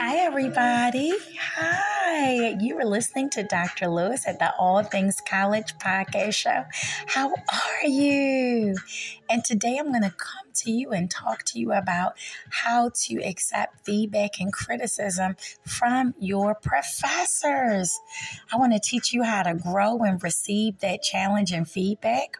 Hi, everybody. Hi. You were listening to Dr. Lewis at the All Things College podcast show. How are you? And today I'm going to come to you and talk to you about how to accept feedback and criticism from your professors. I want to teach you how to grow and receive that challenge and feedback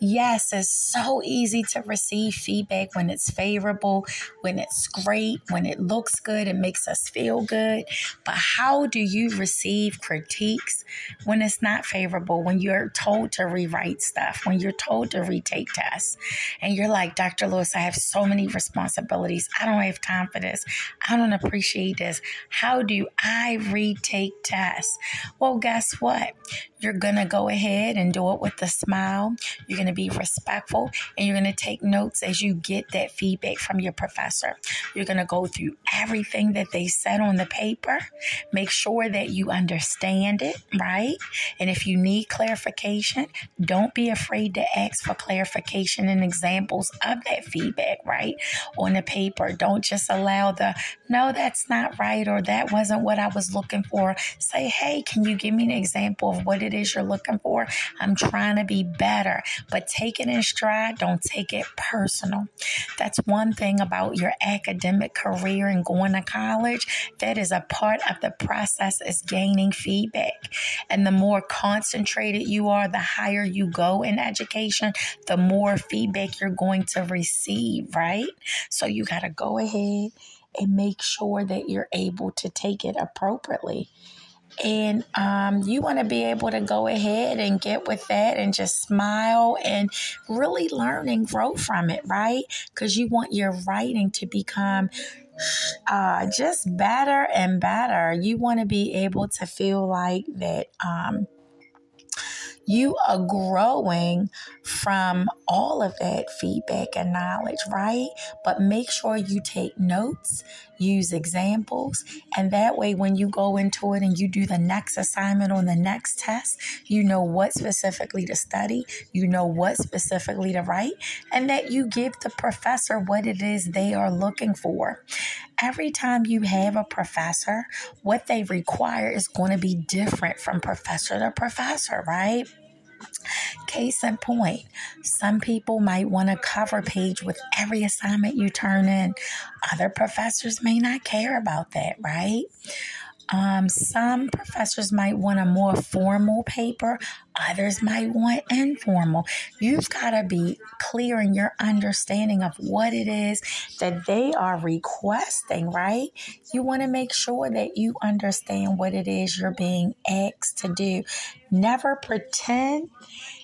Yes, it's so easy to receive feedback when it's favorable, when it's great, when it looks good, it makes us feel good. But how do you receive critiques when it's not favorable, when you're told to rewrite stuff, when you're told to retake tests, and you're like, Dr. Lewis, I have so many responsibilities. I don't have time for this. I don't appreciate this. How do I retake tests? Well, guess what? You're going to go ahead and do it with a smile. You're going to be respectful and you're going to take notes as you get that feedback from your professor. You're going to go through everything that they said on the paper. Make sure that you understand it, right? And if you need clarification, don't be afraid to ask for clarification and examples of that feedback, right? On the paper. Don't just allow the, no, that's not right, or that wasn't what I was looking for. Say, hey, can you give me an example of what it is you're looking for? I'm trying to be better. But take it in stride, don't take it personal. That's one thing about your academic career and going to college. That is a part of the process is gaining feedback. And the more concentrated you are, the higher you go in education, the more feedback you're going to receive, right? So you got to go ahead and make sure that you're able to take it appropriately and um, you want to be able to go ahead and get with that and just smile and really learn and grow from it, right? Because you want your writing to become uh, just better and better. You want to be able to feel like that. Um, you are growing from all of that feedback and knowledge, right? But make sure you take notes, use examples, and that way when you go into it and you do the next assignment on the next test, you know what specifically to study, you know what specifically to write, and that you give the professor what it is they are looking for every time you have a professor, what they require is going to be different from professor to professor, right? Case in point, some people might want a cover page with every assignment you turn in. Other professors may not care about that, right? Um, some professors might want a more formal paper, others might want informal. You've got to be clear in your understanding of what it is that they are requesting, right? You want to make sure that you understand what it is you're being asked to do. Never pretend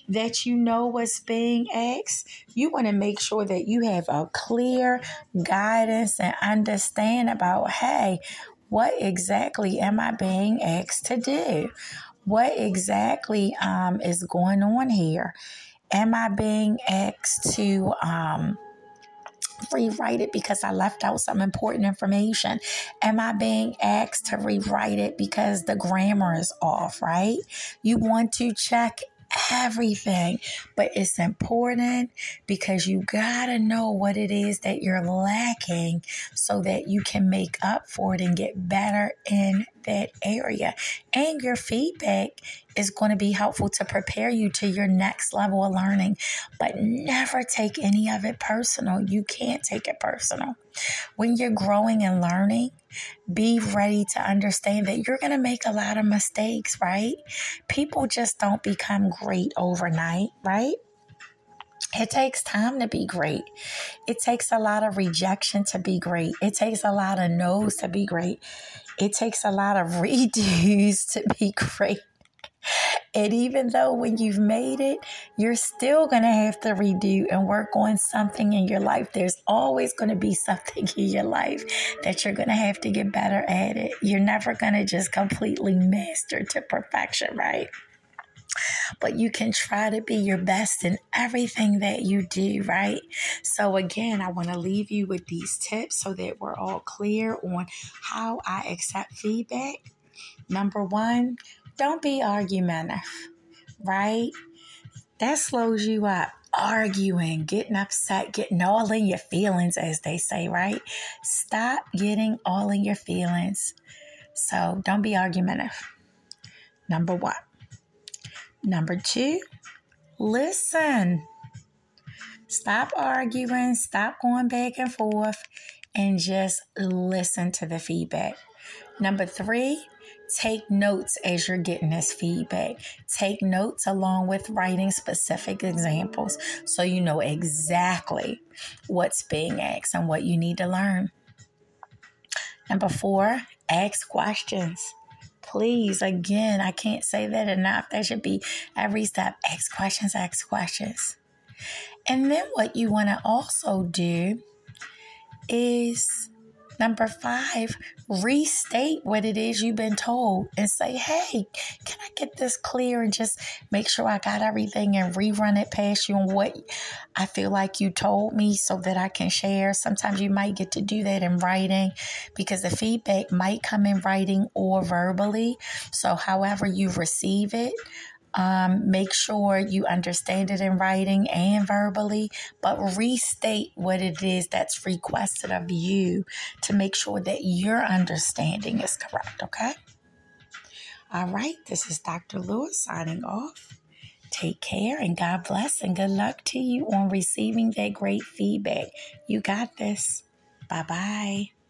that you know what's being asked. You want to make sure that you have a clear guidance and understand about, hey, what exactly am I being asked to do? What exactly um, is going on here? Am I being asked to um, rewrite it because I left out some important information? Am I being asked to rewrite it because the grammar is off, right? You want to check everything. But it's important because you got to know what it is that you're lacking so that you can make up for it and get better in that area. And your feedback is going to be helpful to prepare you to your next level of learning. But never take any of it personal. You can't take it personal. When you're growing and learning, be ready to understand that you're going to make a lot of mistakes, right? People just don't become great overnight, right? It takes time to be great. It takes a lot of rejection to be great. It takes a lot of no's to be great. It takes a lot of redos to be great. And even though when you've made it, you're still going to have to redo and work on something in your life. There's always going to be something in your life that you're going to have to get better at it. You're never going to just completely master to perfection, right? But you can try to be your best in everything that you do, right? So, again, I want to leave you with these tips so that we're all clear on how I accept feedback. Number one, don't be argumentative, right? That slows you up. arguing, getting upset, getting all in your feelings, as they say, right? Stop getting all in your feelings. So don't be argumentative. Number one. Number two, listen. Stop arguing, stop going back and forth, and just listen to the feedback. Number three, take notes as you're getting this feedback. Take notes along with writing specific examples so you know exactly what's being asked and what you need to learn. Number four, ask questions. Please, again, I can't say that enough. That should be every step. Ask questions, ask questions. And then what you want to also do is number five, restate what it is you've been told and say, hey, can I get this clear and just make sure I got everything and rerun it past you on what I feel like you told me so that I can share. Sometimes you might get to do that in writing because the feedback might come in writing or verbally. So, however you receive it, um, make sure you understand it in writing and verbally, but restate what it is that's requested of you to make sure that your understanding is correct, okay? All right, this is Dr. Lewis signing off. Take care and God bless and good luck to you on receiving that great feedback. You got this. Bye bye.